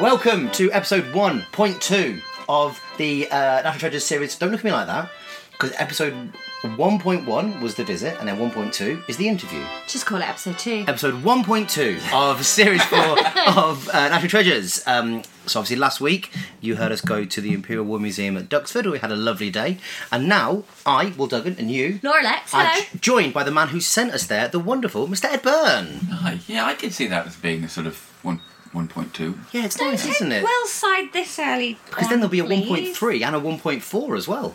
Welcome to episode 1.2 of the uh, National Treasures series. Don't look at me like that, because episode 1.1 was the visit, and then 1.2 is the interview. Just call it episode two. Episode 1.2 of series 4 of uh, National Treasures. Um, so, obviously, last week you heard us go to the Imperial War Museum at Duxford. where We had a lovely day. And now, I, Will Duggan, and you Laura Lexx, are hello. j- joined by the man who sent us there, the wonderful Mr. Ed Byrne. Hi. Yeah, I can see that as being a sort of one one point two. Yeah, it's nice, isn't it? Well side this early. Because then there'll be a please. 1.3 and a 1.4 as well.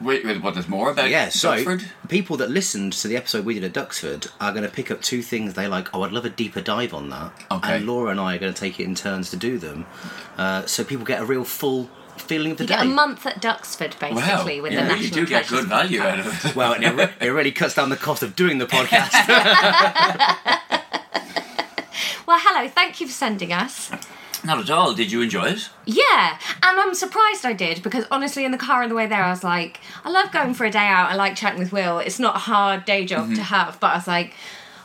Wait, wait, what? There's more about Yeah, so Duxford? people that listened to the episode we did at Duxford are going to pick up two things they like. Oh, I'd love a deeper dive on that. Okay. And Laura and I are going to take it in turns to do them, uh, so people get a real full feeling of the You day. get a month at Duxford basically Wow. with yeah, the National you do get good value out of it. well, it, re- it really cuts down the cost of doing the podcast. Well, hello. Thank you for sending us. Not at all. Did you enjoy it? Yeah, and I'm surprised I did because honestly, in the car on the way there, I was like, I love going for a day out. I like chatting with Will. It's not a hard day job Mm-hmm. to have, but I was like,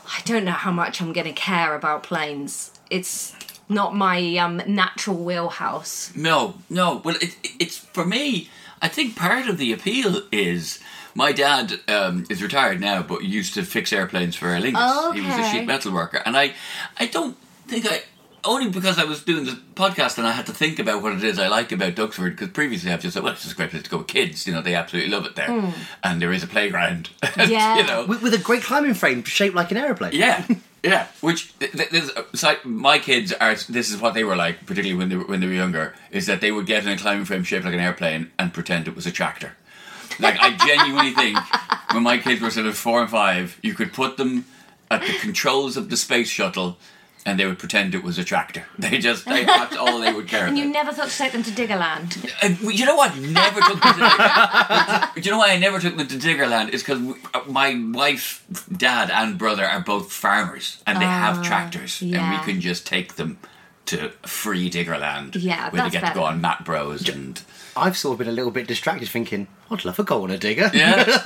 I don't know how much I'm going to care about planes. It's not my um, natural wheelhouse. No, no. Well, it, it- it's for me. I think part of the appeal is my dad um, is retired now, but used to fix airplanes for Aer Lingus. He was a sheet metal worker, and I, I don't think I. Only because I was doing the podcast and I had to think about what it is I like about Duxford. Because previously I've just said, well, it's just a great place to go with kids. You know, they absolutely love it there, and there is a playground. Yeah. you know, with, with a great climbing frame shaped like an aeroplane. yeah, yeah. Which th- th- so my kids are. This is what they were like, particularly when they were, when they were younger. Is that they would get in a climbing frame shaped like an airplane and pretend it was a tractor. Like I genuinely think when my kids were sort of four and five, you could put them at the controls of the space shuttle. And they would pretend it was a tractor. They just, they, that's all they would care And about. you never thought to take them to Diggerland. Uh, and you know what? Never took them to Diggerland. Do you know why I never took them to Diggerland? Is because uh, my wife's dad and brother are both farmers and they have ah, tractors, and we can just take them to free Diggerland. Yeah, where that's they get to go better. on Matt Bros and I've sort of been a little bit distracted, thinking, I'd love a go on a digger. yeah.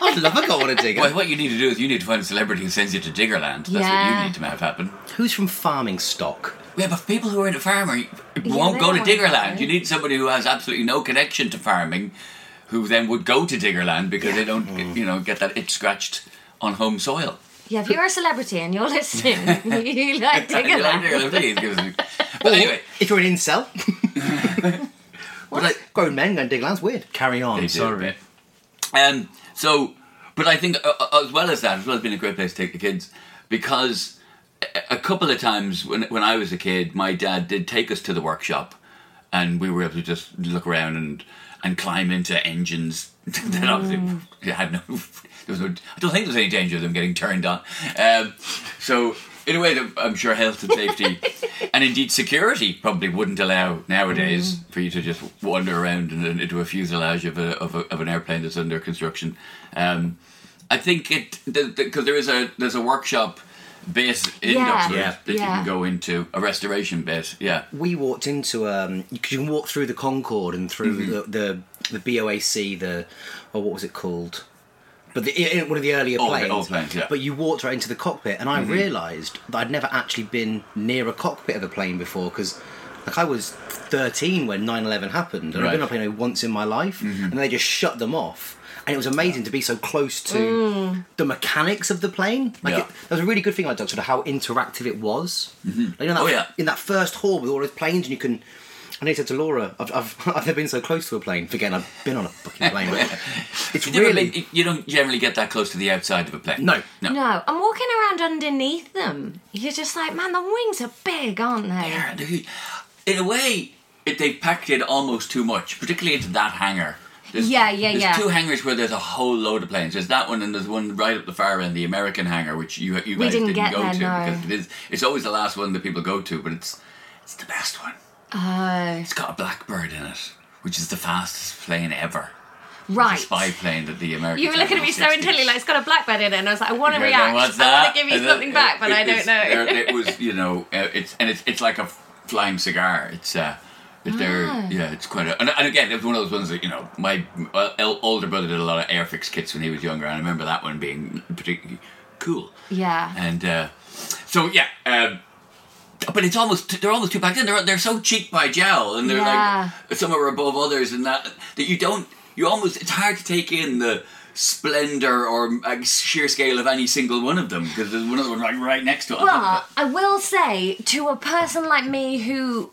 I'd love a go on a digger. well, what you need to do is you need to find a celebrity who sends you to Diggerland. That's what you need to have happen. Who's from farming stock? Yeah, but people who are into farming won't they go to wanna Diggerland. go. You need somebody who has absolutely no connection to farming, who then would go to Diggerland because they don't, Mm. you know, get that itch scratched on home soil. Yeah, if you're a celebrity and you're listening, you like You like Diggerland. Diggerland, please give us But anyway, If you're an incel, but like, grown men going Diggerland's weird. Carry on. They sorry. Um, so, but I think uh, uh, as well as that, as well as being a great place to take the kids, because a- a couple of times when when I was a kid, my dad did take us to the workshop, and we were able to just look around and and climb into engines that obviously had no. There was no. I don't think there was any danger of them getting turned on. Um, so. In a way that I'm sure health and safety, and indeed security, probably wouldn't allow nowadays for you to just wander around and, into a fuselage of, a, of, a, of an airplane that's under construction. Um, I think it because there is a there's a workshop bit in Yeah. Duxford Yeah. that you can go into a restoration bit. Yeah, we walked into um because you can walk through the Concorde and through Mm-hmm. the, the the BOAC the or what was it called but the, in one of the earlier the planes, old planes, yeah. Mm-hmm. but you walked right into the cockpit and I realised that I'd never actually been near a cockpit of a plane before because like I was 13 when 9/11 happened, and I've Right. been on a plane once in my life, and they just shut them off. And it was amazing to be so close to Mm. the mechanics of the plane. Like Yeah. it, that was a really good thing, like Doug, sort of how interactive it was. Mm-hmm. Like, you know, that, Oh, yeah. in that first hall with all those planes, and you can. And I said to Laura, I've, I've, I've never been so close to a plane. Forgetting I've been on a fucking plane. it's You, never- really you don't generally get that close to the outside of a plane. no. No. No, I'm walking around underneath them. You're just like, man, the wings are big, aren't they? Yeah, they- In a way, it, they've packed it almost too much, particularly into that hangar. There's, Yeah, yeah, there's yeah. two hangars where there's a whole load of planes. There's that one, and there's one right up the far end, the American hangar, which you you guys didn't didn't, get go there, to no. because it is. It's always the last one that people go to, but it's it's the best one. Oh, It's got a Blackbird in it, which is the fastest plane ever. It's right. a spy plane that the Americans. You were looking at me the so intently, like it's got a blackbird in it, and I was like, I want to react. what's I want to give you And something it- back, but it- I don't know. there- It was, you know, uh, it's and it's it's like a flying cigar. It's uh, Ah. yeah, it's quite a and, and again, it was one of those ones that you know, my uh, older brother did a lot of Airfix kits when he was younger, and I remember that one being particularly cool. Yeah. And uh, so yeah. Um, but it's almost they're almost too packed in. They're they're so cheap by gel, and they're Yeah. like some are above others, and that that you don't you almost it's hard to take in the splendor or uh, sheer scale of any single one of them because there's one of them right right next to it. But I will say to a person like me who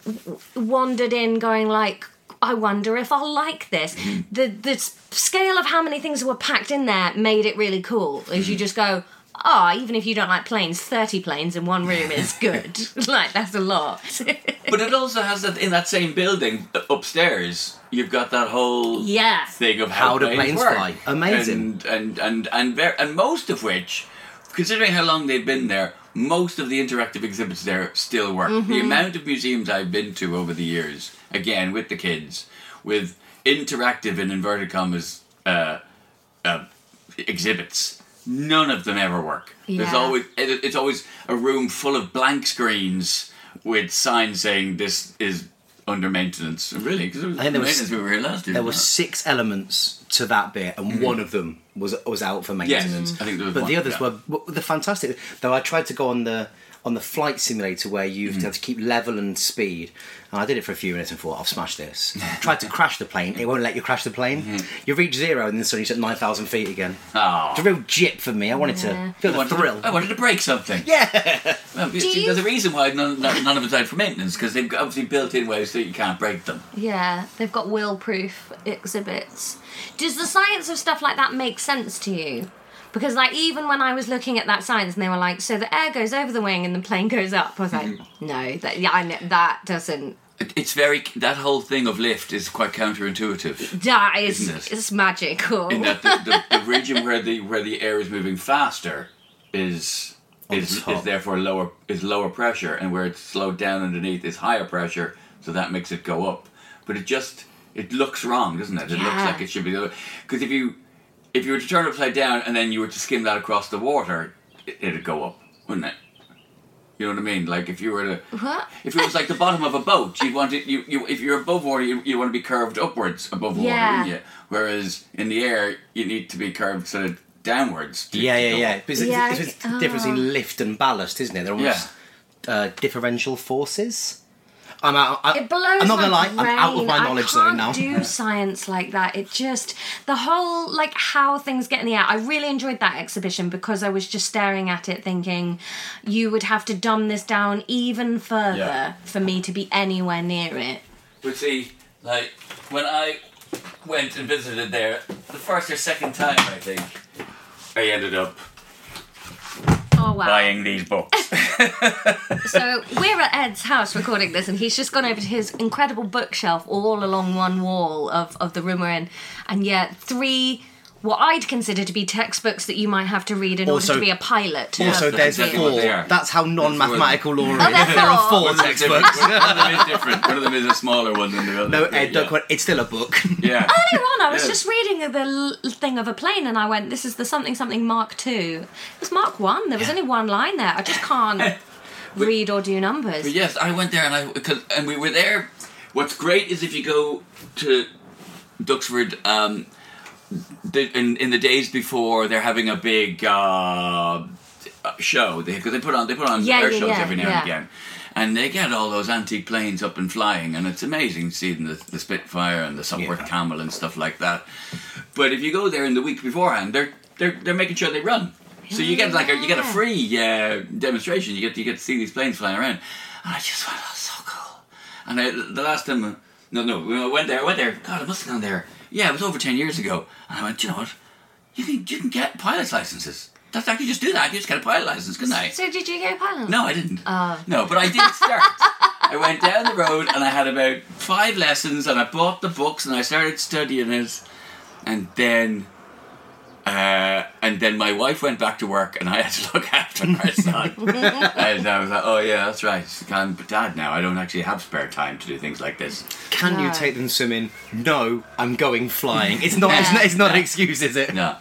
wandered in going like, I wonder if I'll like this. Mm-hmm. The the scale of how many things were packed in there made it really cool. As Mm-hmm. you just go, ah, even if you don't like planes, thirty planes in one room is good. like that's a lot. But it also has that in that same building upstairs. You've got that whole yeah. thing of how, How do planes, planes work. fly? Amazing. and and and and, ver- and most of which, considering how long they've been there, most of the interactive exhibits there still work. Mm-hmm. The amount of museums I've been to over the years, again with the kids, with interactive in inverted commas uh, uh, exhibits. None of them ever work. There's always it, it's always a room full of blank screens with signs saying this is under maintenance. Really, because it was I think there was- maintenance we were here last year. There were six elements to that bit, and mm-hmm. one of them was was out for it? yes, maintenance. I think there was But one, the others yeah. were, were the fantastic. Though I tried to go on the on the flight simulator where you Mm. have to keep level and speed, and I did it for a few minutes and thought I've smashed this. tried to crash the plane, it won't let you crash the plane. Mm-hmm. You reach zero and then suddenly it's at nine thousand feet again. Aw. It's a real jip for me. I wanted Yeah. to feel I the wanted, thrill. To, I wanted to break something. Yeah, Well, you Do see, you- there's a reason why none, none none of it's out for maintenance because they've obviously built in ways that you can't break them. Yeah, they've got wheel-proof exhibits. Does the science of stuff like that make sense to you? Because like even when I was looking at that science and they were like, so the air goes over the wing and the plane goes up, I was like, Mm-hmm. no, that yeah, I know, that doesn't. It's very that whole thing of lift is quite counterintuitive. That is Isn't it? it's magical. In that the, the, the region where the where the air is moving faster is is, is therefore lower is lower pressure, and where it's slowed down underneath is higher pressure, so that makes it go up. But it just it looks wrong, doesn't it? It looks like it should be the. Because if you if you were to turn it upside down and then you were to skim that across the water, it, it'd go up, wouldn't it? You know what I mean? Like if you were to What? if it was like the bottom of a boat, you'd want it. You, you if you're above water, you, you want to be curved upwards above water, Yeah. wouldn't you? Whereas in the air, you need to be curved sort of downwards. to- yeah, to yeah, go yeah. up. But it's, Yeah, it's, it's I- the difference in lift and ballast, isn't it? They're almost uh, differential forces. I'm out. I, It blows. I'm not gonna my lie. I'm out of brain. my I knowledge can't zone now. do science like that. It just the whole like how things get in the air. I really enjoyed that exhibition because I was just staring at it, thinking you would have to dumb this down even further Yeah. for me to be anywhere near it. But see, like when I went and visited there, the first or second time, I think, I ended up Oh wow! buying these books. So we're at Ed's house recording this, and he's just gone over to his incredible bookshelf all along one wall of, of the room we're in, and yet three what I'd consider to be textbooks that you might have to read in Also- order to be a pilot. Also, of there's exactly what they four. are. That's how non-mathematical law is. Oh, there are four. four One of them is different. textbooks. One of them is different. One of them is a smaller one than the other. No, But Ed, don't quite. It's still a book. Yeah. Earlier on, I was Yeah. just reading the l- thing of a plane, and I went, "This is the something something Mark Two. It was Mark One. There was only one line there. I just can't read or do numbers. But yes, I went there and I cause, and we were there. What's great is if you go to Duxford um, the, in in the days before they're having a big uh, show because they, put on they put on Yeah, air yeah, shows yeah, every now yeah. and again. and they get all those antique planes up and flying, and it's amazing seeing the, the Spitfire and the Sopwith Yeah. Camel and stuff like that. But if you go there in the week beforehand, they're they're they're making sure they run. So you get like a you get a free uh, demonstration. You get you get to see these planes flying around, and I just went, "Oh, so cool." And I, the last time, uh, no, no, I went there, I went there. God, I must have gone there. Yeah, it was over ten years ago. And I went, you know what? You can you can get pilot's licenses. That's I could just do that. I could just get a pilot license, couldn't I? So did you go pilot? No, I didn't. Oh. No, but I did start. I went down the road and I had about five lessons and I bought the books and I started studying it, and then. Uh, and then my wife went back to work, and I had to look after our son. and I was like, "Oh yeah, that's right. I'm dad now. I don't actually have spare time to do things like this." Can you take them swimming? No, I'm going flying. It's not. It's not, it's not an excuse, is it? No,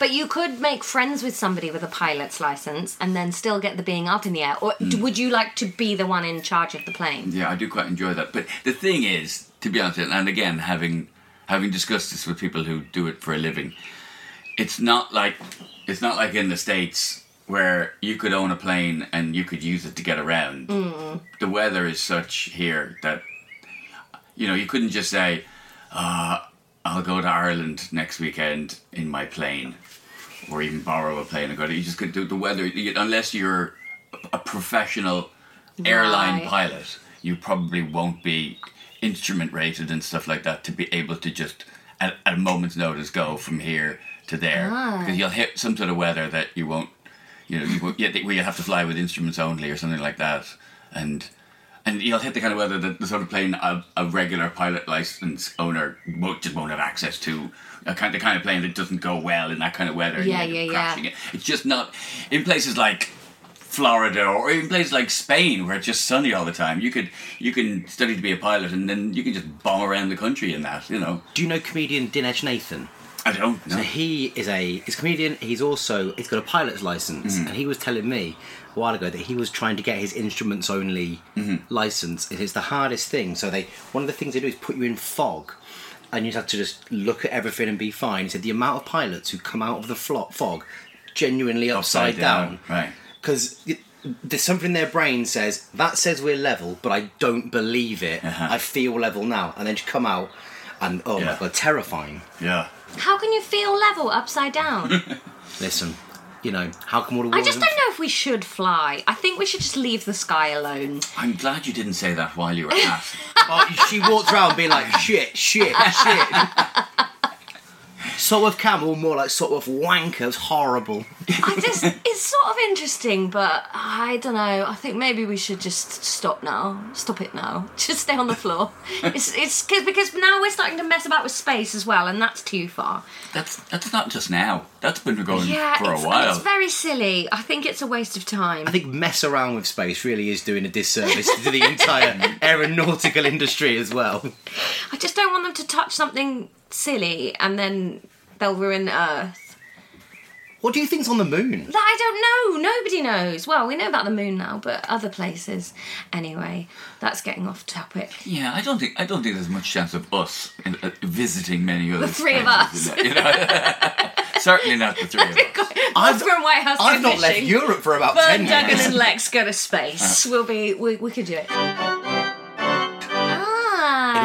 But you could make friends with somebody with a pilot's license and then still get the being up in the air. Or d would you like to be the one in charge of the plane? Yeah, I do quite enjoy that. But the thing is, to be honest, and again, having having discussed this with people who do it for a living, it's not like it's not like in the states where you could own a plane and you could use it to get around. The weather is such here that you know you couldn't just say, uh, "I'll go to Ireland next weekend in my plane," or even borrow a plane and go. to You just could do the weather unless you're a professional airline Right. pilot. You probably won't be instrument rated and stuff like that to be able to just at, at a moment's notice go from here to there ah. because you'll hit some sort of weather that you won't you know you, won't- you, where you have to fly with instruments only or something like that and and you'll hit the kind of weather that the sort of plane a, a regular pilot license owner won't, just won't have access to. A kind, the kind of plane that doesn't go well in that kind of weather. and Yeah, end yeah, yeah. It. It's just not in places like Florida or even places like Spain where it's just sunny all the time. You could you can study to be a pilot and then you can just bomb around the country in that. You know, Do you know comedian Dinesh Nathan? I don't know. So he is a he's a comedian. He's also he's got a pilot's license, Mm-hmm. and he was telling me a while ago that he was trying to get his instruments only Mm-hmm. license. It is the hardest thing. So they one of the things they do is put you in fog, and you have to just look at everything and be fine. He said the amount of pilots who come out of the fog genuinely upside, Upside down, down, right. Because there's something in their brain says that says we're level, but I don't believe it. Uh-huh. I feel level now, and then you come out, and oh my god, terrifying. Yeah. How can you feel level upside down? Listen, you know, how come all the I just don't know if we should fly. I think we should just leave the sky alone. I'm glad you didn't say that while you were at. Oh, she walked around being like, shit, shit, shit. sort of camel, more like sort of wankers, horrible. I just, it's sort of interesting, but I don't know. I think maybe we should just stop now. Stop it now. Just stay on the floor. it's it's cause, because now we're starting to mess about with space as well, and that's too far. That's that's not just now. That's been going Yeah, for a it's, while. it's very silly. I think it's a waste of time. I think mess around with space really is doing a disservice to the entire aeronautical industry as well. I just don't want them to touch something silly and then they'll ruin Earth. What do you think's on the moon? That I don't know. Nobody knows. Well, we know about the moon now, but other places. Anyway, that's getting off topic. Yeah, I don't think I don't think there's much chance of us in, uh, visiting many other. The three of places, us. You know? Certainly not the three of us. Oscar and Whitehouse I've go not left. Europe for about But ten Duggan years. and Lexx go to space. We'll be. We, we could do it.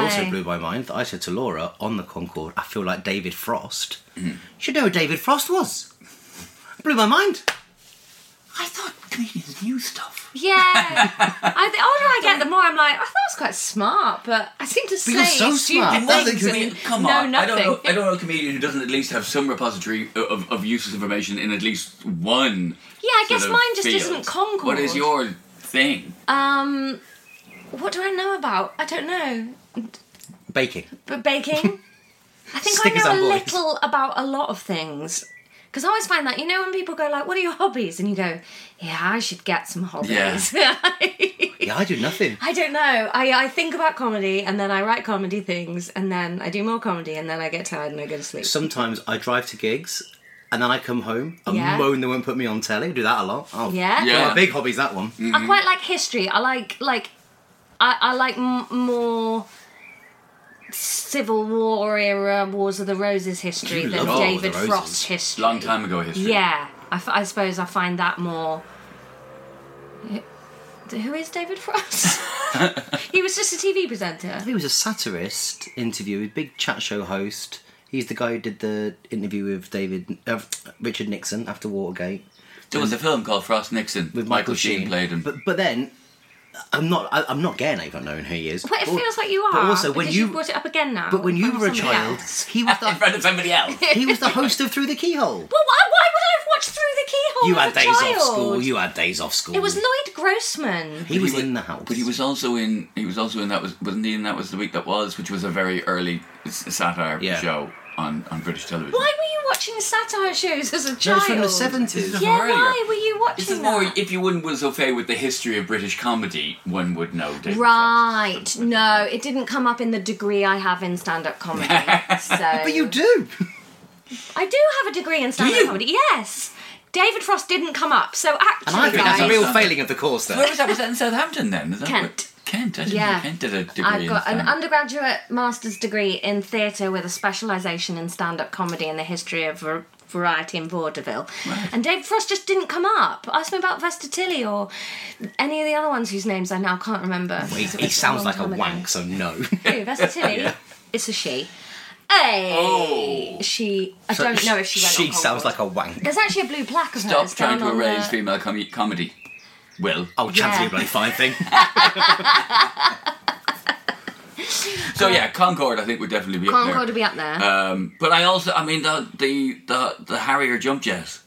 It also blew my mind that I said to Laura on the Concorde, I feel like David Frost. You should know who David Frost was. Blew my mind. I thought comedians knew stuff. Yeah. I, the older I get, the more I'm like, I thought I was quite smart, but I seem to say you're so stupid smart. That's things a comedian- Come know on, I don't know. I don't know a comedian who doesn't at least have some repository of, of useless information in at least one. Yeah, I guess mine just field. isn't Concorde. What is your thing? Um, what do I know about? I don't know. Baking. But baking? I think Stickers I know a boys. little about a lot of things. Because I always find that, you know, when people go like, what are your hobbies? And you go, yeah, I should get some hobbies. Yeah, yeah I do nothing. I don't know. I, I think about comedy and then I write comedy things and then I do more comedy and then I get tired and I go to sleep. Sometimes I drive to gigs and then I come home and Yeah. moan they won't put me on telly. I do that a lot. Oh, Yeah? Yeah. One my big hobby's that one. I quite like history. I like like I, I like m- more Civil War era Wars of the Roses history You than love War of the David Roses. Frost history. Long time ago history. Yeah, I, f- I suppose I find that more Who is David Frost? he was just a TV presenter. He was a satirist, interviewer, big chat show host. He's the guy who did the interview with David uh, Richard Nixon after Watergate There was a film called Frost Nixon with Michael, Sheen. played him. But but then I'm not I, I'm not getting even knowing who he is. But it But- feels like you are. But also when because you brought it up again now. but when you were a front of somebody child, else. he was in front of somebody else. he was the host of Through the Keyhole. Well, why, why would I have watched through the keyhole? You as had a days child? off school. You had days off school. It was Lloyd Grossman. he was in the house. But he was also in. He was also in that was wasn't he in that was the week that was, which was a very early satire Yeah. show on on British television. Why were you watching satire shows as a No, child? it's from the seventies. Yeah, Earlier. why were you watching This is that? more. If you wouldn't was au fait with the history of British comedy, one would know. David Right. No, it didn't come up in the degree I have in stand-up comedy. so But you do. I do have a degree in stand-up comedy. Yes. David Frost didn't come up. So actually, And I think that's a real failing of the course Frost. there. Where was that? Was that in Southampton then? Is Kent. Where? Kent. I didn't Yeah. know Kent did a degree I've got an undergraduate master's degree in theatre with a specialisation in stand-up comedy and the history of var- variety in vaudeville. And David Frost just didn't come up. Ask me about Vesta Tilley or any of the other ones whose names I now can't remember. He, he sounds long like a ago. wank, so no. Who, Vesta Tilley? It's a she. Hey, Oh. she. I don't know if she went. She sounds like a wank. There's actually a blue plaque of Stop hers trying down to erase the- female com- comedy. Will. Oh, chance Yeah. bloody fine thing. So yeah, Concorde. I think would definitely be up there. Concorde to be up there. Um, but I also, I mean, the the the, the Harrier jump jet,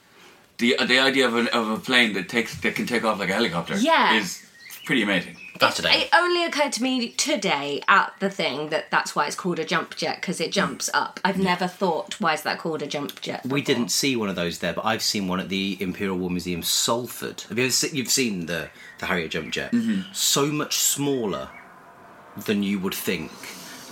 the the idea of, an, of a plane that takes that can take off like a helicopter, Yeah. is pretty amazing. That's today. It only occurred to me today at the thing that that's why it's called a jump jet because it jumps mm. up. I've never thought why is that called a jump jet. We before. didn't see one of those there, but I've seen one at the Imperial War Museum, Salford. Have you ever se- you've seen the the Harrier jump jet? Mm-hmm. So much smaller than you would think.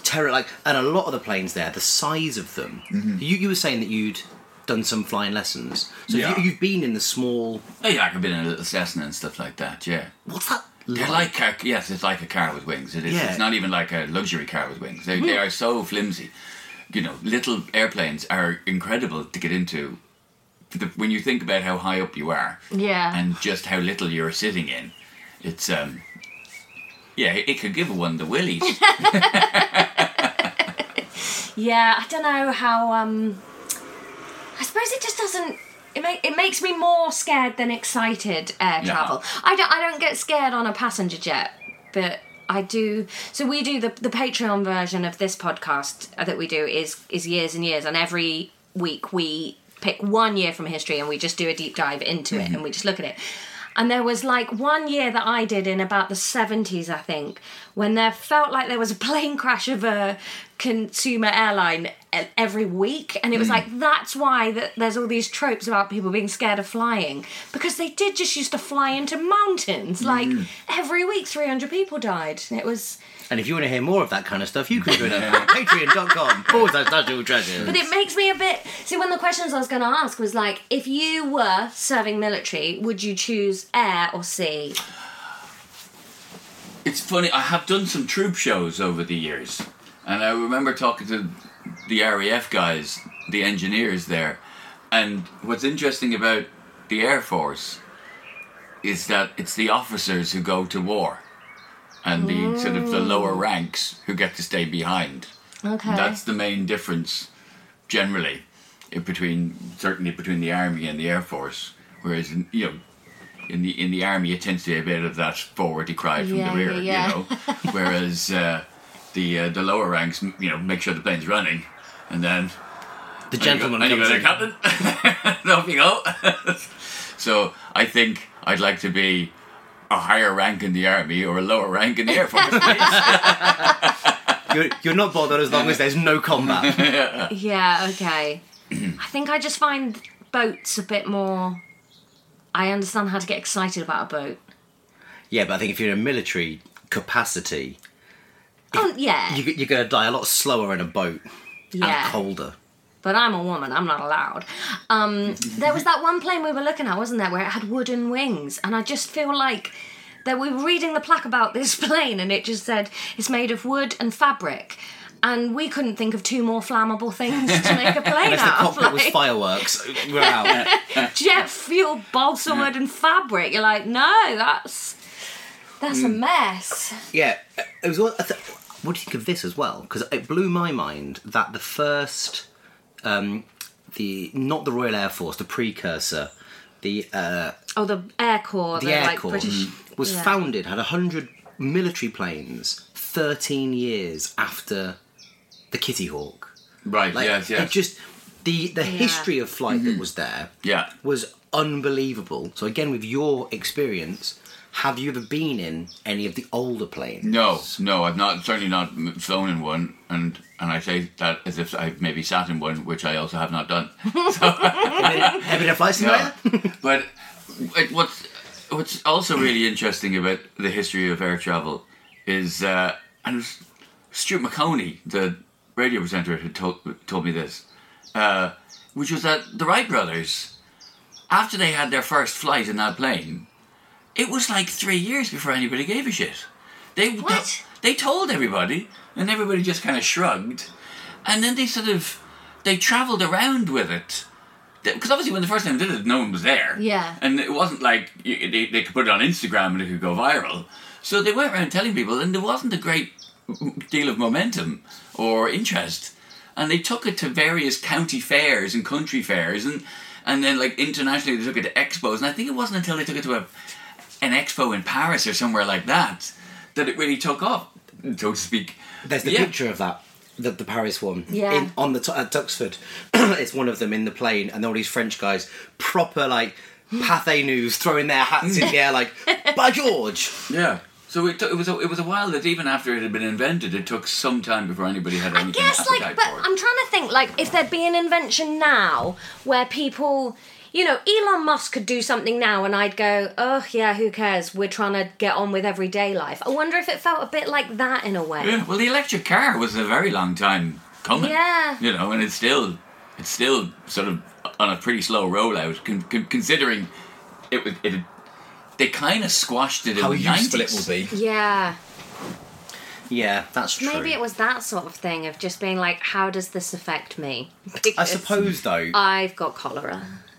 Terror, like, and a lot of the planes there, the size of them. Mm-hmm. You you were saying that you'd done some flying lessons, so Yeah. you, you've been in the small. Oh, yeah, I've been in a little Cessna and stuff like that. Yeah, What's that? They're like car, yes, it's like a car with wings. It is. Yeah. It's not even like a luxury car with wings. They, they are so flimsy. You know, little airplanes are incredible to get into. The, when you think about how high up you are, Yeah. and just how little you're sitting in, it's um, yeah, it, it could give one the willies. Yeah, I don't know how. um I suppose it just doesn't. It, make, it makes me more scared than excited air Yeah. travel. I don't. I don't get scared on a passenger jet, but I do. So we do the the Patreon version of this podcast that we do is is years and years, and every week we pick one year from history and we just do a deep dive into it mm-hmm. and we just look at it. And there was like one year that I did in about the 70s, I think, when there felt like there was a plane crash of a consumer airline every week. And it was hmm. like, that's why that there's all these tropes about people being scared of flying. Because they did just used to fly into mountains. Hmm. Like every week, 300 people died. And it was. And if you want to hear more of that kind of stuff, you can go to patreon.com forward slash National Treasures. But it makes me a bit. See, one of the questions I was going to ask was like, if you were serving military, would you choose air or sea? It's funny. I have done some troop shows over the years, and I remember talking to the RAF guys, the engineers there, and what's interesting about the Air Force is that it's the officers who go to war, and the sort of the lower ranks who get to stay behind. Okay. That's the main difference, generally, between certainly between the army and the air force. Whereas in, you know, in the in the army, it tends to be a bit of that forwardy cry from Yeah, the rear, yeah. you know. Whereas uh, the uh, the lower ranks, you know, make sure the plane's running, and then the gentleman and you go, comes "There, in. Captain, off you go. so I think I'd like to be a higher rank in the army or a lower rank in the air force. You're, you're not bothered as long as there's no combat. Yeah, okay. I think I just find boats a bit more. I understand how to get excited about a boat. yeah, but I think if you're in a military capacity, Oh, yeah. you, you're going to die a lot slower in a boat yeah. and colder. But I'm a woman, I'm not allowed. Um, there was that one plane we were looking at, wasn't there, where it had wooden wings. And I just feel like that we were reading the plaque about this plane and it just said it's made of wood and fabric. And we couldn't think of two more flammable things to make a plane Unless the out of. cockpit was fireworks, we're out. jet fuel, balsa wood, and fabric. You're like, no, that's That's a mess. Yeah, it was. I th- What do you think of this as well? Because it blew my mind that the first, um, the not the Royal Air Force, the precursor, the uh, Oh, the Air Corps, the the, Air like Corps British. was yeah. founded had hundred military planes thirteen years after the Kitty Hawk. Right. Like, yes. Yes. It just the the history of flight that was there yeah. was unbelievable. So again, with your experience, have you ever been in any of the older planes? No, no, I've not certainly not flown in one, and and I say that as if I've maybe sat in one, which I also have not done. Ever a flight No. simulator? but it, what's what's also really interesting about the history of air travel is, uh, and it was Stuart Maconie, the radio presenter, had told told me this, uh, which was that the Wright brothers, after they had their first flight in that plane, it was like three years before anybody gave a shit. They What? they told everybody, and everybody just kind of shrugged, and then they sort of they travelled around with it. Because obviously, when the first time they did it, no one was there. Yeah. And it wasn't like you, they, they could put it on Instagram and it could go viral. So they went around telling people, and there wasn't a great deal of momentum or interest. And they took it to various county fairs and country fairs, and and then like internationally they took it to expos. And I think it wasn't until they took it to a, an expo in Paris or somewhere like that that it really took off, so to speak. There's the Yeah. picture of that, the, the Paris one. Yeah. In, on the t- at Duxford, it's one of them in the plane, and all these French guys, proper like Pathé News, throwing their hats in the air like, "By George!" Yeah. So it, took, it was a, it was a while that even after it had been invented, it took some time before anybody had I anything guess, like, but for. I'm trying to think, like, if there'd be an invention now where people, you know, Elon Musk could do something now, and I'd go, oh yeah, who cares? We're trying to get on with everyday life. I wonder if it felt a bit like that in a way. Yeah, well, the electric car was a very long time coming. Yeah. You know, and it's still, it's still sort of on a pretty slow rollout, con- con- considering it was it. They kind of squashed it in How the useful 90s. it will be. Yeah, Yeah, that's true. maybe it was that sort of thing of just being like, how does this affect me? I suppose though, I've got cholera.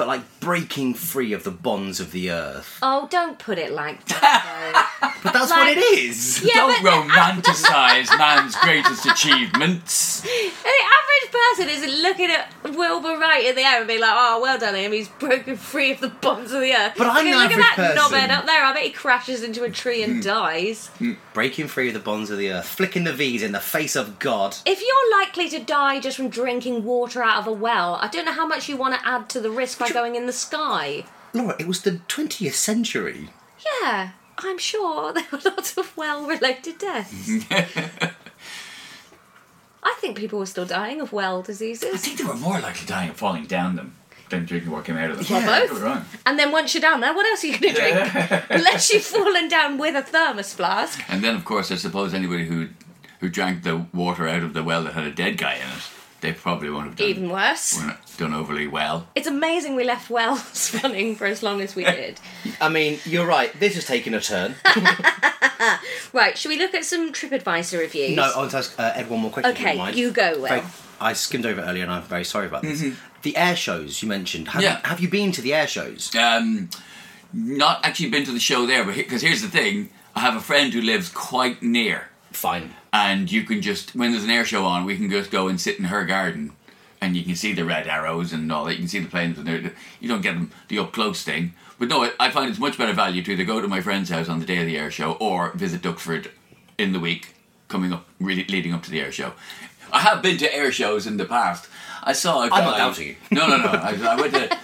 but like breaking free of the bonds of the earth. Oh, don't put it like that. But that's Like- what it is. yeah, Don't but romanticize man's greatest achievements. the average person isn't looking at Wilbur Wright in the air and being like, "Oh, well done him. He's broken free of the bonds of the earth." But I'm Okay, the look at that person. knobhead up there. I bet he crashes into a tree and hmm. dies. Hmm. Breaking free of the bonds of the earth, flicking the V's in the face of God. If you're likely to die just from drinking water out of a well, I don't know how much you want to add to the risk by going in the sky. Laura, it was the 20th century. Yeah, I'm sure there were lots of well-related deaths. I think people were still dying of well diseases. I think they were more likely dying of falling down them than drinking what came out of them. Well, both. could be wrong. And then once you're down there, what else are you going to drink? Unless you've fallen down with a thermos flask. And then, of course, I suppose anybody who who drank the water out of the well that had a dead guy in it, they probably won't have done, Even worse. done overly well. It's amazing we left wells running for as long as we did. I mean, you're right, this is taking a turn. Right, should we look at some TripAdvisor reviews? no, I want to ask uh, Ed one more question. if you Okay, don't mind. you go, Will. Very- I skimmed over earlier and I'm very sorry about this. The air shows you mentioned. Have, Yeah. you, have you been to the air shows? Um, not actually been to the show there, but because here's the thing: I have a friend who lives quite near, Fine. And you can just when there's an air show on, we can just go and sit in her garden, and you can see the red arrows and all that. You can see the planes, and they're- you don't get them the up close thing. But no, I- I find it's much better value to either go to my friend's house on the day of the air show or visit Duxford in the week coming up, really leading up to the air show. I have been to air shows in the past. I saw a guy. I'm not doubting you. No, no, no. I, I went to.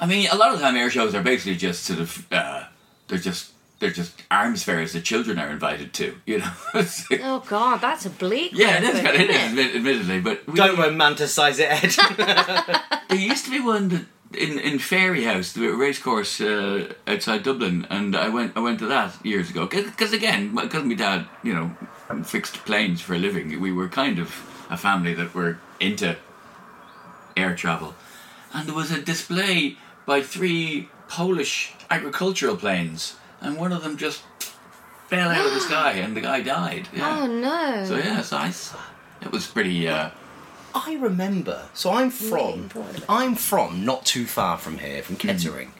I mean, a lot of the time air shows are basically just sort of. Uh, they're just they're just arms fairs that children are invited to. You know. Oh god, that's a bleak. yeah, it way is. of It putting admit- admittedly, but we, Don't romanticize it, Ed. there used to be one that in in Fairyhouse, the racecourse uh, outside Dublin, and I went I went to that years ago because again, because my dad, you know, fixed planes for a living. We were kind of a family that were into air travel, and there was a display by three Polish agricultural planes, and one of them just fell out of the sky, and the guy died. Yeah. Oh no. So yeah, so I s it was pretty. Uh, I remember. So I'm from. I'm from not too far from here, from Kettering.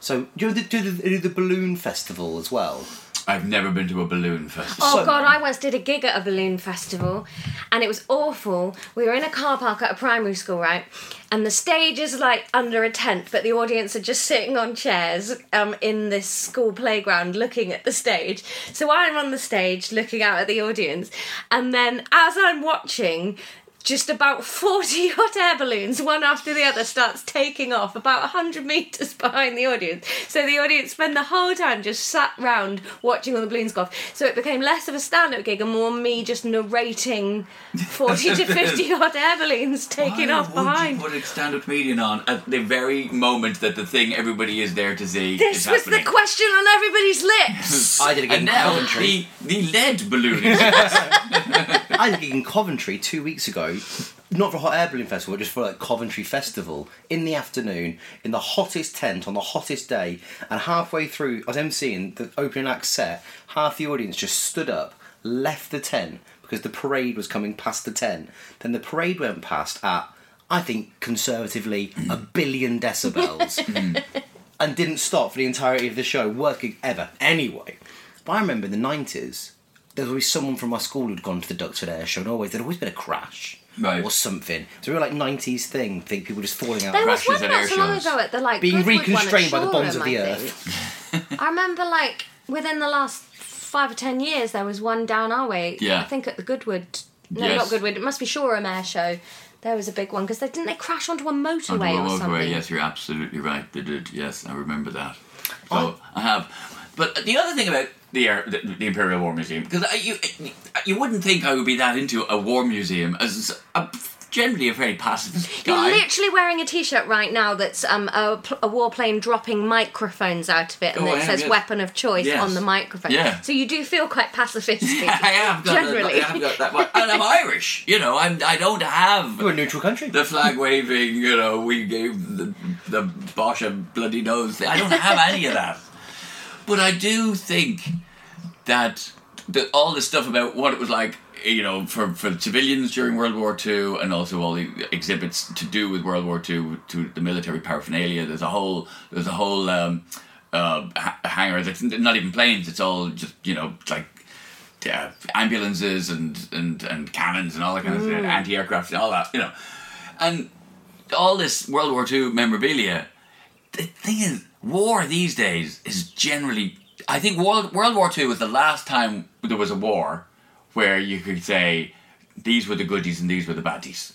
So do you do the, do the balloon festival as well? I've never been to a balloon festival. Oh god, I once did a gig at a balloon festival and it was awful. We were in a car park at a primary school, right? And the stage is like under a tent, but the audience are just sitting on chairs um, in this school playground looking at the stage. So I'm on the stage looking out at the audience, and then as I'm watching, just about 40 hot air balloons, one after the other, starts taking off about 100 metres behind the audience. So the audience spend the whole time just sat round watching all the balloons go off. So it became less of a stand up gig and more me just narrating 40 to 50 hot air balloons taking Why off would behind. you put a stand-up comedian on at the very moment that the thing everybody is there to see This is was happening? the question on everybody's lips. I did a gig in now Coventry. the, the lead balloon is I did a gig in Coventry two weeks ago, not for a Hot Air Balloon Festival, just for like Coventry Festival in the afternoon in the hottest tent on the hottest day. And halfway through, I was emceeing the opening act set. Half the audience just stood up, left the tent because the parade was coming past the tent. Then the parade went past at, I think, conservatively, a billion decibels. Hmm. and didn't stop for the entirety of the show, working ever. Anyway, but I remember in the nineties, there was always someone from our school who'd gone to the Duxford Air Show, and always there'd always been a crash Right. or something. It's a real like nineties thing. Think people just falling out. There of was crashes one at not air so long shows. ago at the like Being Goodwood one at reconstrained by the bonds of Shoreham, the I earth. think. I remember like within the last five or ten years there was one down our way. Yeah. I think at the Goodwood. No, Yes. not Goodwood. It must be Shoreham Air Show. There was a big one because they didn't they crash onto a motorway Onto a or motorway, something. yes, you're absolutely right. They did. Yes, I remember that. So I have. But the other thing about the Air, the, the Imperial War Museum, because you you wouldn't think I would be that into a war museum as a, generally a very pacifist You're literally wearing a T-shirt right now that's um, a, pl- a warplane dropping microphones out of it, and Oh, I it am, says yes. "weapon of choice" Yes. on the microphone. Yeah. So you do feel quite pacifistic. I have got generally. That, I have got that one. and I'm Irish. You know, I'm. I don't have We're a neutral country. the flag waving. You know, we gave the the Boche a bloody nose. I don't have any of that. But I do think that the, all the stuff about what it was like, you know, for, for civilians during World War II, and also all the exhibits to do with World War II to the military paraphernalia. There's a whole there's a whole um, uh, hangar that's not even planes. It's all just you know like uh, ambulances and, and and cannons and all that kind of stuff, anti-aircraft and all that, you know, and all this World War II memorabilia. The thing is, war these days is generally. I think World World War II was the last time there was a war where you could say these were the goodies and these were the baddies.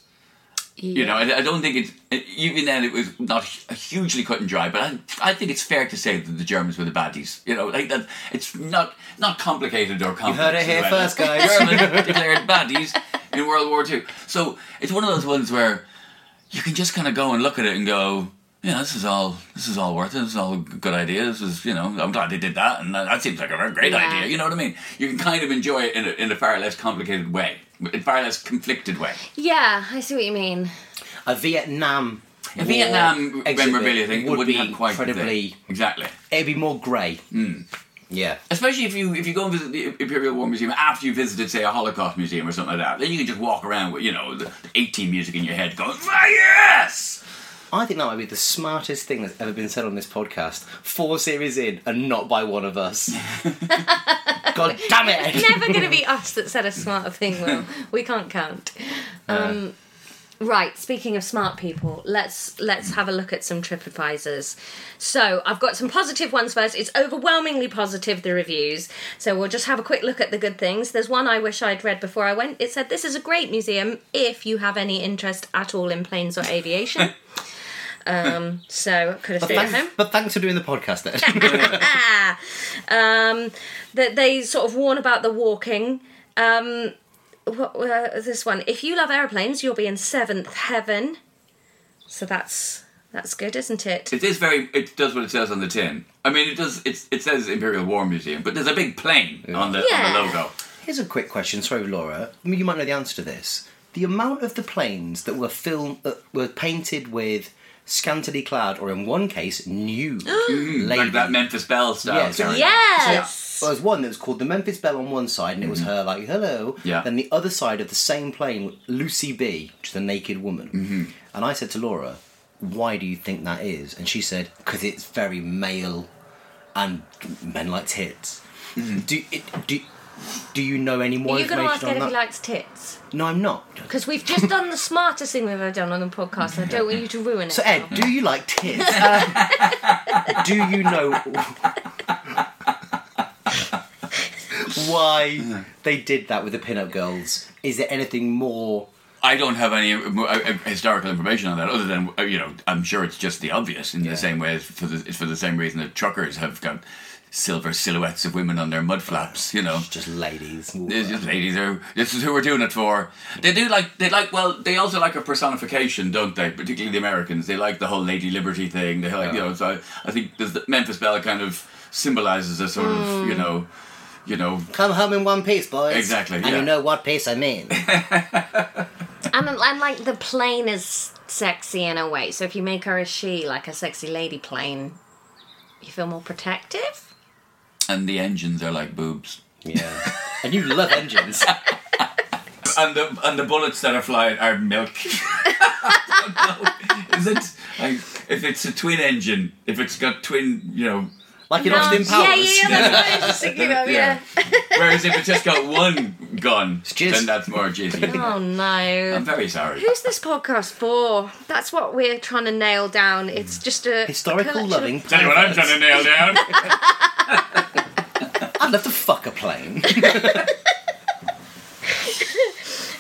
You know, I, I don't think it's even then. It was not hugely cut and dry, but I, I think it's fair to say that the Germans were the baddies. You know, like that. It's not not complicated or complex. You heard it here well. first, guys. Germans declared baddies in World War Two. So it's one of those ones where you can just kind of go and look at it and go, yeah, this is all this is all worth it. This is all a good idea. This is you know, I'm glad they did that, and that, that seems like a very great Yeah. idea. You know what I mean? You can kind of enjoy it in a, in a far less complicated way, in a far less conflicted way. Yeah, I see what you mean. A Vietnam. A Vietnam exhibit memorabilia thing would be quite incredibly. exactly. It'd be more grey. Hmm. Yeah. Especially if you if you go and visit the Imperial War Museum after you visited, say, a Holocaust museum or something like that, then you can just walk around with you know the A-Team music in your head, going, ah, yes. I think that might be the smartest thing that's ever been said on this podcast. Four series in and not by one of us. God damn it! It's never going to be us that said a smarter thing, Will. We can't count. Um, right. Speaking of smart people, let's let's have a look at some TripAdvisors. So I've got some positive ones first. It's overwhelmingly positive the reviews. So we'll just have a quick look at the good things. There's one I wish I'd read before I went. It said this is a great museum if you have any interest at all in planes or aviation. um, so could have But stayed at home. thanks, but thanks for doing the podcast then. um, that they sort of warn about the walking. Um, what uh, this one? If you love airplanes, you'll be in seventh heaven. So that's that's good, isn't it? It is very. It does what it says on the tin. I mean, it does. It's, it says Imperial War Museum, but there's a big plane on the on the logo. Here's a quick question. Sorry, Laura. I mean, you might know the answer to this. The amount of the planes that were filmed, uh, were painted with scantily clad, or in one case, nude ladies. Like that Memphis Belle style. Yeah, character. yes. Well, there's one that was called the Memphis Belle on one side, and it was her like hello. Mm-hmm. Yeah. Then the other side of the same plane, Lucy B, which is a naked woman. Mm-hmm. And I said to Laura, "Why do you think that is?" And she said, "Because it's very male, and men like tits." Do, it, do do you know any more Are you going to ask information Ed if he likes tits? No, I'm not. Because we've just done the smartest thing we've ever done on the podcast. and I don't want you to ruin it. So Ed, do you like tits? Uh, do you know why they did that with the pin-up girls? Is there anything more? I don't have any uh, uh, historical information on that, other than uh, you know, I'm sure it's just the obvious. In Yeah. the same way, as for the, it's for the same reason that truckers have got silver silhouettes of women on their mud flaps. You know, Just ladies. It's just ladies are. This is who we're doing it for. They do like they like. Well, they also like a personification, don't they? Particularly the Americans. They like the whole Lady Liberty thing. They like you know. So I, I think the Memphis Belle kind of symbolizes a sort of hmm. you know, you know. Come home in one piece, boys. Exactly, And yeah. you know what piece I mean. And, and like the plane is sexy in a way. So if you make her a she, like a sexy lady plane, you feel more protective. And the engines are like boobs. yeah. And you love engines. And the and the bullets that are flying are milk. I don't know. Is it? Like, if it's a twin engine, if it's got twin, you know. Like in No, Austin Powers. Yeah, yeah, yeah. That's what I was just thinking of. Yeah. Whereas if it's just got one gun, then that's more jizzy. Oh no. I'm very sorry. Who's this podcast for? That's what we're trying to nail down. It's just a Historical collection loving. Tell you what I'm trying to nail down. I'd love to fuck a plane.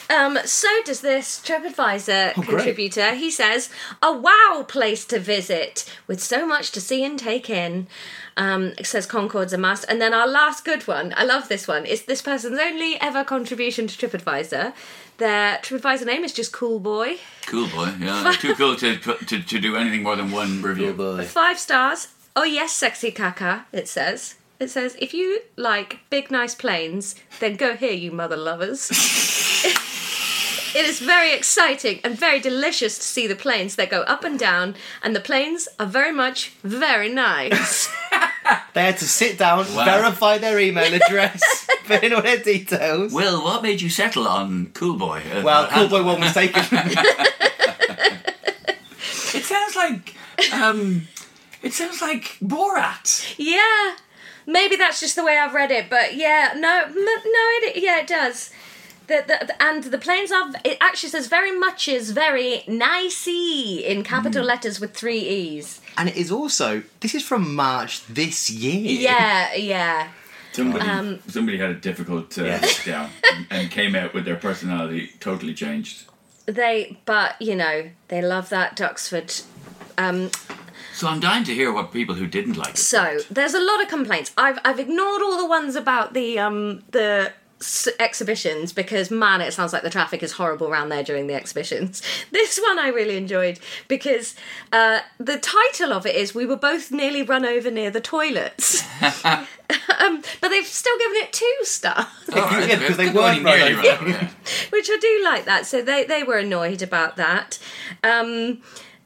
Um, so does this TripAdvisor Oh, great. contributor. He says, a wow place to visit with so much to see and take in. Um, it says Concorde's a must. And then our last good one, I love this one, is this person's only ever contribution to TripAdvisor. Their TripAdvisor name is just Cool Boy. Cool boy, yeah. Too cool to, to to do anything more than one review. Boy. Five stars. Oh yes, sexy caca, it says. It says, if you like big nice planes, then go here, you mother lovers. it is very exciting and very delicious to see the planes that go up and down, and the planes are very much very nice. They had to sit down, verify their email address, put in all their details. Will, what made you settle on Cool Boy? Uh, Well, cool and- boy, well mistaken. It sounds like um, it sounds like Borat. yeah, maybe that's just the way I've read it, but yeah, no, m- no, it yeah, it does. The, the, the- and the planes are. It actually says very much is very nicey in capital letters with three e's. and it is also, this is from March this year. Yeah, yeah. Somebody, Um, somebody had a difficult uh, Yes. down and came out with their personality totally changed. They, but you know, they love that Duxford. Um, So I'm dying to hear what people who didn't like it. so there's a lot of complaints. I've I've ignored all the ones about the um the s- exhibitions because man, it sounds like the traffic is horrible around there during the exhibitions. This one I really enjoyed because uh, the title of it is "We were both nearly run over near the toilets," um, but they've still given it two stars. Alright, Yeah, because they weren't right nearly over. right over, yeah. which I do like that. So they they were annoyed about that. Um,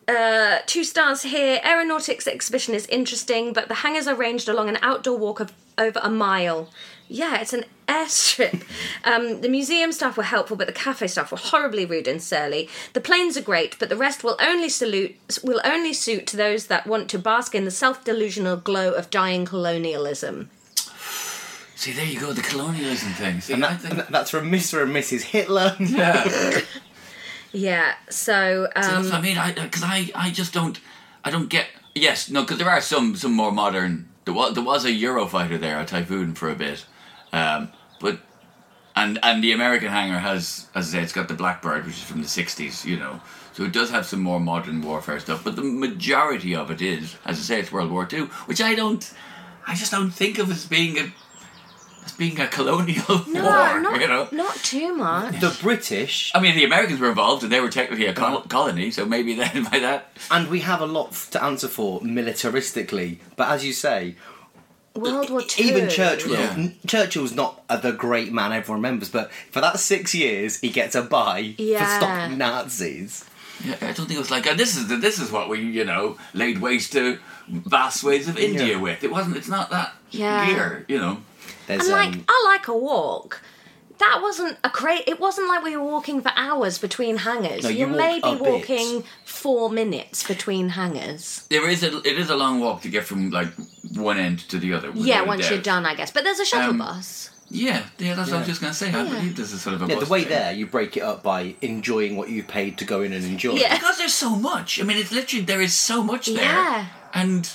uh, two stars here. Aeronautics exhibition is interesting, but the hangars are ranged along an outdoor walk of over a mile. Yeah, it's an airstrip. Um, the museum staff were helpful, but the cafe staff were horribly rude and surly. The planes are great, but the rest will only salute will only suit those that want to bask in the self-delusional glow of dying colonialism. See, there you go, the colonialism thing. See, And I that, think, and that's from Mr. and Mrs. Hitler. yeah. Yeah, so um, what I mean. I because I, I just don't I don't get yes no because there are some some more modern. There was there was a Eurofighter there, a Typhoon for a bit, um, but and and the American hangar has as I say it's got the Blackbird which is from the sixties, you know. So it does have some more modern warfare stuff, but the majority of it is, as I say, it's World War Two, which I don't, I just don't think of as being a, as being a colonial no, war, not you know. not too much. The British, I mean, the Americans were involved, and they were technically a col- colony, so maybe then by that. and we have a lot to answer for militaristically, but as you say, World War Two. even Churchill, Yeah. Churchill's not uh, the great man everyone remembers, but for that six years, he gets a buy Yeah. for stopping Nazis. Yeah, I don't think it was like, and this is the, this is what we you know laid waste to vast swathes of India Yeah. with. It wasn't. It's not that Yeah. gear, you know. There's And like, um, I like a walk. That wasn't a cra It wasn't like we were walking for hours between hangars. No, you You're walk maybe a bit. walking four minutes between hangars. There is a it is a long walk to get from like one end to the other. Yeah, without a once you're done, I guess. But there's a shuttle Um, bus. Yeah, yeah, that's what I was just going to say. I believe there's a sort of a Yeah, the way train. there, you break it up by enjoying what you paid to go in and enjoy. Yeah. Because there's so much. I mean, it's literally there is so much there, Yeah. and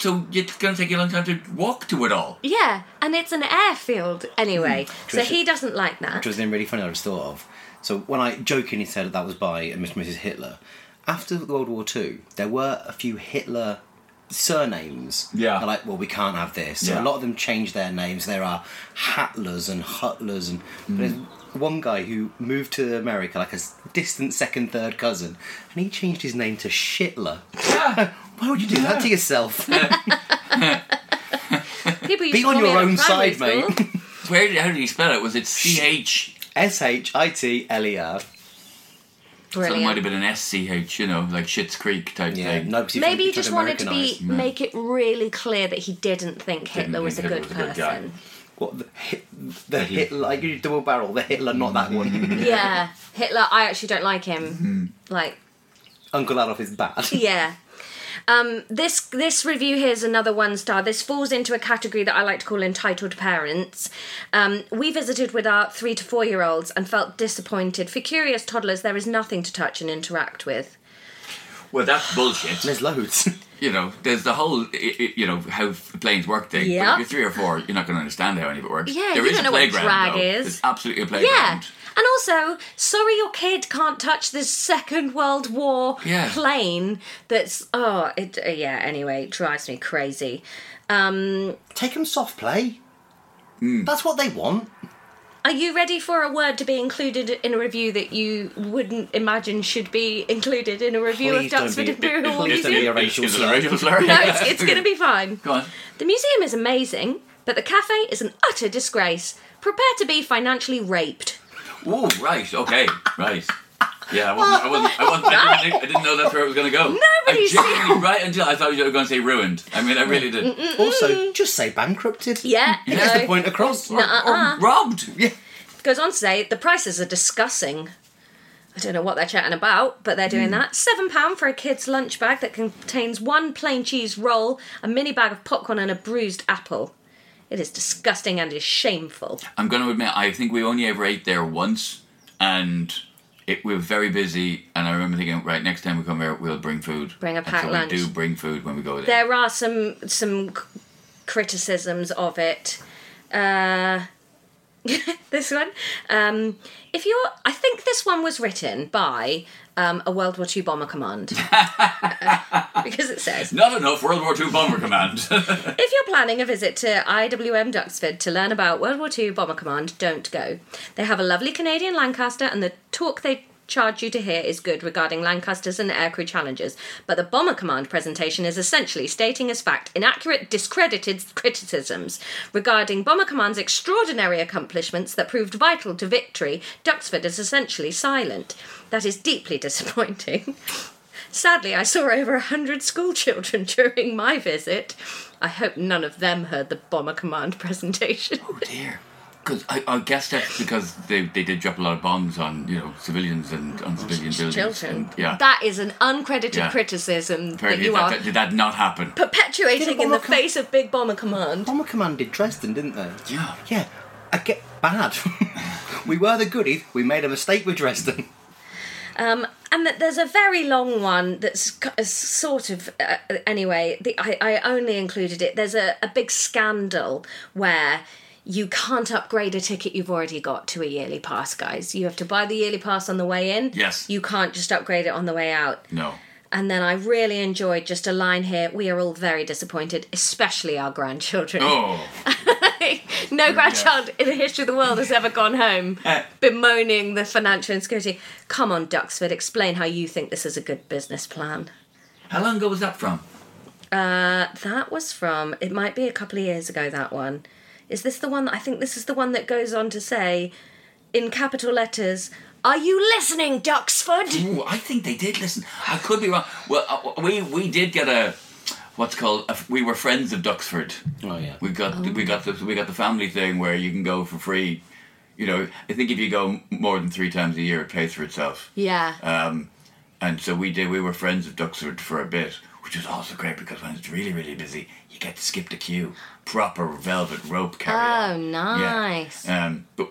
so it's going to take you a long time to walk to it all. Yeah, and it's an airfield anyway. Hmm. So he doesn't like that. Which was then really funny, I just thought of. So when I jokingly said that, that was by Mr. and Mrs. Hitler, after World War Two, there were a few Hitler surnames. Yeah. They're like, well, we can't have this. So Yeah. a lot of them changed their names. There are Hatlers and Hutlers, and but there's hmm. one guy who moved to America like a distant second, third cousin, and he changed his name to Shitler. Why would you do that to yourself? People used Be to on call me your in own primary side, mate. Where did, how did you spell it? Was it C H? S H I T L E R. So it might have Brilliant. been an S C H, you know, like Schitt's Creek type Yeah, thing. no, Maybe he just wanted to be Americanise. make it really clear that he didn't think Hitler was a think good Hitler was a good guy. person. What the, hit, the Hitler? Like you double barrel, the Hitler, not that one. yeah, Hitler. I actually don't like him. Mm-hmm. Like, Uncle Adolf is bad. yeah. Um, this this review here is another one star. This falls into a category that I like to call entitled parents. Um, we visited with our three to four year olds and felt disappointed. For curious toddlers, there is nothing to touch and interact with. Well, that's bullshit. There's loads. you know, there's the whole, i- i- you know, how planes work thing. Yeah. But if you're three or four, you're not going to understand how any of it works. Yeah, There you is don't a know what playground, drag though. is. There's absolutely a playground. Yeah. And also, sorry your kid can't touch this Second World War Yeah. plane that's. Oh, it, uh, yeah, anyway, it drives me crazy. Um, Take them soft play. Hmm. That's what they want. are you ready for a word to be included in a review that you wouldn't imagine should be included in a review Please of don't Duxford Imperial War please don't be a racial Is slur. a racial slur? No, it's, it's going to be fine. Go on. The museum is amazing, but the cafe is an utter disgrace. Prepare to be financially raped. Oh, right, okay, right. Yeah, I wasn't. I oh, wasn't. I, wasn't I, didn't, I didn't know that's where it was going to go. Nobody's I genuinely, right until I thought you were going to say ruined. I mean, I really did. Also, just say bankrupted. Yeah, It gets no. the point across. Or, or robbed. Yeah. Goes on to say the prices are discussing. I don't know what they're chatting about, but they're doing hmm. that. Seven pound for a kid's lunch bag that contains one plain cheese roll, a mini bag of popcorn, and a bruised apple. It is disgusting and is shameful. I'm going to admit, I think we only ever ate there once, and it we were very busy. And I remember thinking, right, next time we come here, we'll bring food. Bring a And packed so lunch. We do bring food when we go there. There are some some criticisms of it. Uh, this one, um, if you're, I think this one was written by um, a World War II bomber command because it says. Not enough World War II bomber command. If you're planning a visit to IWM Duxford to learn about World War II Bomber Command, don't go. They have a lovely Canadian Lancaster, and the talk they charge you to hear is good regarding Lancasters and aircrew challenges. But the Bomber Command presentation is essentially stating as fact inaccurate, discredited criticisms regarding Bomber Command's extraordinary accomplishments that proved vital to victory. Duxford is essentially silent. That is deeply disappointing. Sadly, I saw over a hundred school children during my visit. I hope none of them heard the Bomber Command presentation. oh dear. Because I, I guess that's because they, they did drop a lot of bombs on you know civilians and on civilian buildings. children. And, yeah. That is an uncredited Yeah. criticism that you that- are that- did that not happen? Perpetuating in the Com- face of Big Bomber Command. Bomber Command did Dresden, didn't they? Yeah. Yeah. I get bad. we were the goodies. We made a mistake with Dresden. Um, and that there's a very long one that's c- sort of uh, anyway. The, I, I only included it. There's a, a big scandal where you can't upgrade a ticket you've already got to a yearly pass, guys. You have to buy the yearly pass on the way in. Yes. You can't just upgrade it on the way out. No. And then I really enjoyed just a line here. We are all very disappointed, especially our grandchildren. Oh. no grandchild in the history of the world has ever gone home Eh. bemoaning the financial insecurity. Come on, Duxford, explain how you think this is a good business plan. How long ago was that from? Uh, that was from, it might be a couple of years ago, that one. Is this the one? I think this is the one that goes on to say, in capital letters, Are you listening, Duxford? Ooh, I think they did listen. I could be wrong. Well, uh, we we did get a what's called a, we were friends of Duxford. Oh, yeah. We got we got the we got the family thing where you can go for free. You know, I think if you go more than three times a year, it pays for itself. Yeah. Um, and so we did. We were friends of Duxford for a bit, which was also great because when it's really really busy, you get to skip the queue. Proper velvet rope carry. Oh, nice. Yeah. Um, but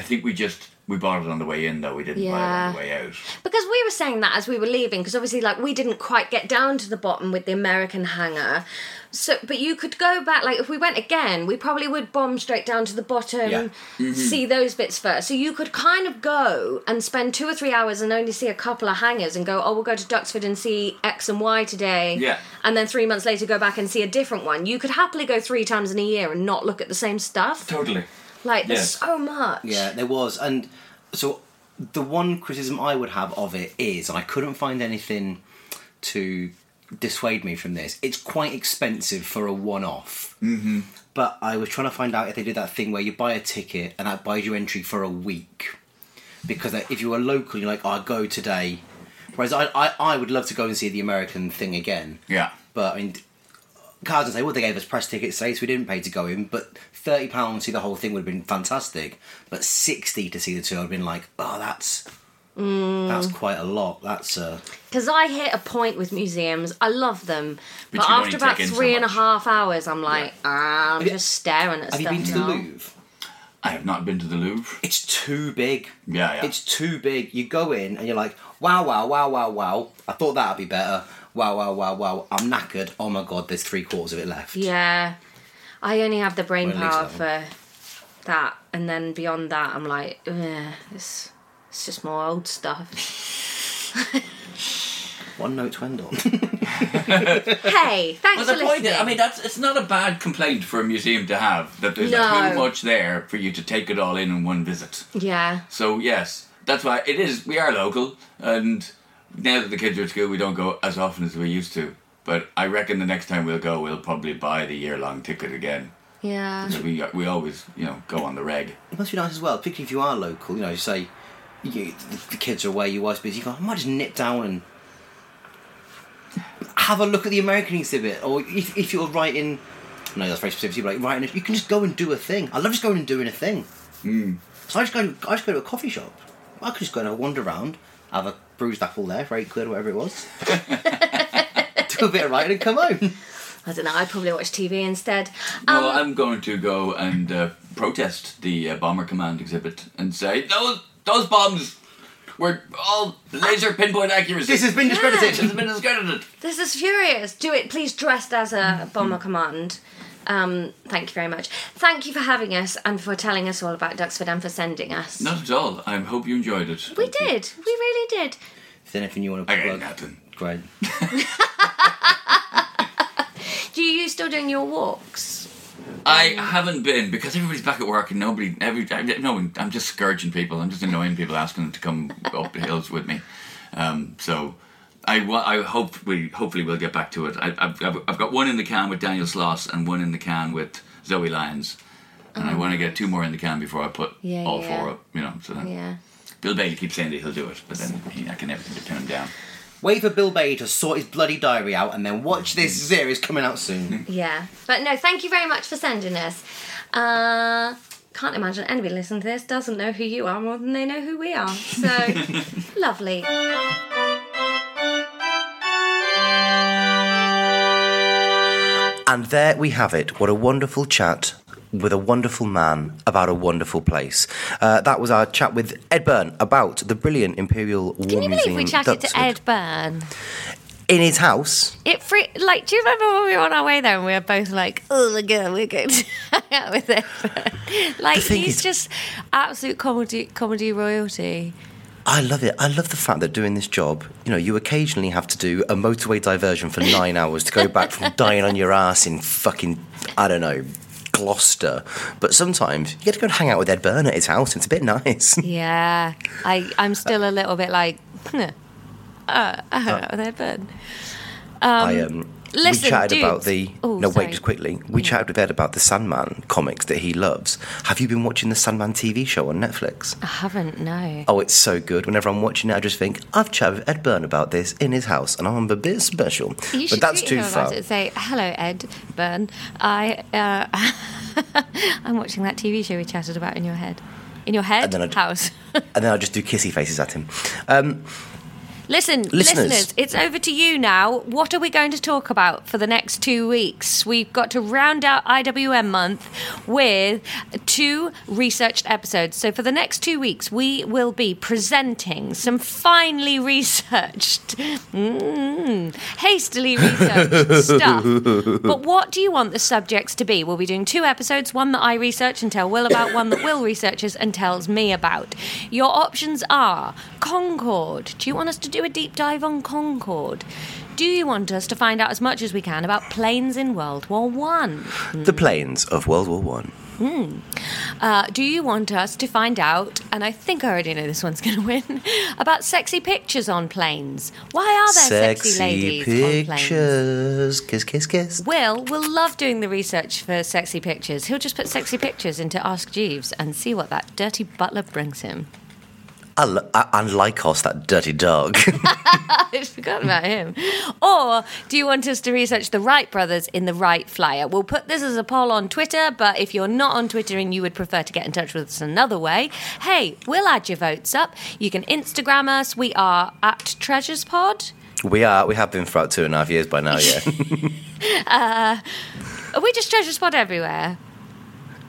I think we just we bought it on the way in though. We didn't buy it on the way out. Because we were saying that as we were leaving, because obviously, like, we didn't quite get down to the bottom with the American hangar. So, but you could go back. Like, if we went again, we probably would bomb straight down to the bottom, Yeah. Mm-hmm. see those bits first. So you could kind of go and spend two or three hours and only see a couple of hangars, and go, oh, we'll go to Duxford and see X and Y today. Yeah. And then three months later, go back and see a different one. You could happily go three times in a year and not look at the same stuff. Totally. Like, there's Yes. so much. Yeah, there was, and so the one criticism I would have of it is, and I couldn't find anything to dissuade me from this. It's quite expensive for a one-off. Mm-hmm. But I was trying to find out if they did that thing where you buy a ticket and that buys you entry for a week. Because if you were local, you're like, oh, I go today. Whereas I, I, I would love to go and see the American thing again. Yeah. But I mean, cards and say, well, they gave us press tickets today, so we didn't pay to go in. But thirty pounds to see the whole thing would have been fantastic. But sixty to see the two, I'd have been like, oh, that's that's quite a lot. That's uh, Because I hit a point with museums. I love them. But But, after about take in so and a half hours, I'm like, ah, I'm you- just staring at have you been to the. Louvre? I have not been to the Louvre. It's too big. Yeah, yeah. It's too big. You go in and you're like, wow, wow, wow, wow, wow. I thought that'd be better. Wow, wow, wow, wow. I'm knackered. Oh my god, there's three quarters of it left. Yeah. I only have the brain Well, at power that for that. And then beyond that, I'm like, Ugh, it's, it's just more old stuff. One note to end on. hey, thanks Well, for the point listening. is, I mean, that's it's not a bad complaint for a museum to have that there's No. too much there for you to take it all in in one visit. yeah. So yes, that's why it is. We are local, and now that the kids are at school, we don't go as often as we used to. But I reckon the next time we'll go, we'll probably buy the year-long ticket again. Yeah. So we we always you know go on the reg. It must be nice as well, particularly if you are local. You know, you say you, the kids are away, you was busy. You go, I might just nip down and have a look at the American exhibit, or if, if you're writing. No, that's very specific. But like writing, you can just go and do a thing. I love just going and doing a thing. Hmm. So I just go. I just go to a coffee shop. I could just go and wander around, have a bruised apple there for eight quid or whatever it was. do a bit of writing and come home. I don't know. I'd probably watch TV instead. Um, well, I'm going to go and uh, protest the uh, Bomber Command exhibit and say those those bombs were all laser pinpoint accuracy. This has been discredited. This has been discredited. This is furious. Do it, please, dressed as a bomber command. Um, thank you very much. Thank you for having us and for telling us all about Duxford and for sending us. Not at all. I hope you enjoyed it. We did. We really did. Is there anything you want to I got plug? nothing. Great. Do you still doing your walks? I haven't been because everybody's back at work and nobody. Every I- no, one- I'm just scourging people. I'm just annoying people, asking them to come up the hills with me. Um, so I, I hope we hopefully we'll get back to it. I, I've, I've I've got one in the can with Daniel Sloss and one in the can with Zoe Lyons, and I want to get two more in the can before I put. Yeah, all yeah. four up. You know, so then Yeah. Bill Bailey keeps saying that he'll do it, but then he, I can never seem to turn him down. Wait for Bill Bailey to sort his bloody diary out and then watch this series coming out soon. Yeah. But no, thank you very much for sending us. Uh, can't imagine anybody listening to this doesn't know who you are more than they know who we are. So lovely. And there we have it. What a wonderful chat with a wonderful man about a wonderful place. Uh, that was our chat with Ed Byrne about the brilliant Imperial War Can you Museum. believe we chatted to Ed Byrne? in his house. It free like. Do you remember when we were on our way there and we were both like, "Oh my god, we're going to hang out with Ed Byrne." Like The thing he's is- just absolute comedy comedy royalty. I love it. I love the fact that doing this job, you know, you occasionally have to do a motorway diversion for nine hours to go back from dying on your ass in fucking, I don't know, Gloucester. But sometimes you get to go and hang out with Ed Byrne at his house. It's a bit nice. Yeah, I I'm still a little bit like, uh, I hung out with Ed Byrne. I um, listen, we chatted dudes. about the. Oh, no, sorry. wait, just quickly. We chatted with Ed about the Sandman comics that he loves. Have you been watching the Sandman TV show on Netflix? I haven't no. Oh, it's so good. Whenever I'm watching it, I just think I've chatted with Ed Byrne about this in his house, and I'm a bit special. You should but that's too far. it. Say hello, Ed Byrne. I uh, I'm watching that TV show we chatted about in your head, in your head And then I'd- house. and then I'll just do kissy faces at him. Um, Listen, Listeners. listeners. it's over to you now. What are we going to talk about for the next two weeks? We've got to round out IWM month with two researched episodes. So for the next two weeks, we will be presenting some finely researched, mm, hastily researched stuff. But what do you want the subjects to be? We'll be doing two episodes, one that I research and tell Will about, one that Will researches and tells me about. Your options are Concorde. Do you want us to do a deep dive on Concorde? Do you want us to find out as much as we can about planes in World War One? The planes of World War One. Uh, do you want us to find out, and I think I already know this one's going to win, about sexy pictures on planes? Why are there sexy, ladies on planes? pictures. Kiss, kiss, kiss. Will will love doing the research for sexy pictures. He'll just put sexy pictures into Ask Jeeves and see what that dirty butler brings him. I lo- I- and Lycos, that dirty dog. I forgot about him. Or do you want us to research the Wright brothers in the Wright Flyer? We'll put this as a poll on Twitter, but if you're not on Twitter and you would prefer to get in touch with us another way, hey, we'll add your votes up. You can Instagram us. We are at Treasures Pod. we are. We have been for about two and a half years by now. Yeah. Uh, are we just Treasures Pod everywhere?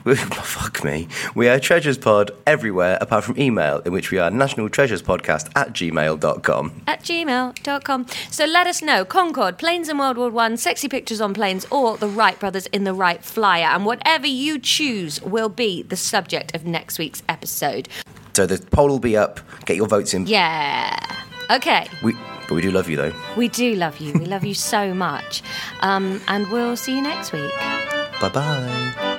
Fuck me. We are Treasures Pod everywhere apart from email, in which we are National Treasures Podcast at gmail.com. at gmail.com. So let us know Concorde, planes in World War One, sexy pictures on planes, or the Wright brothers in the Wright Flyer. And whatever you choose will be the subject of next week's episode. So the poll will be up. Get your votes in. Yeah. Okay. We, but we do love you though. We do love you. We love you so much. Um, and we'll see you next week. Bye bye.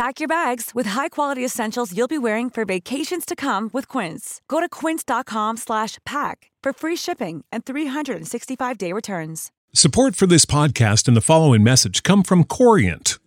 Pack your bags with high-quality essentials you'll be wearing for vacations to come with Quince. Go to quince.com slash pack for free shipping and 365-day returns. Support for this podcast and the following message come from Corient.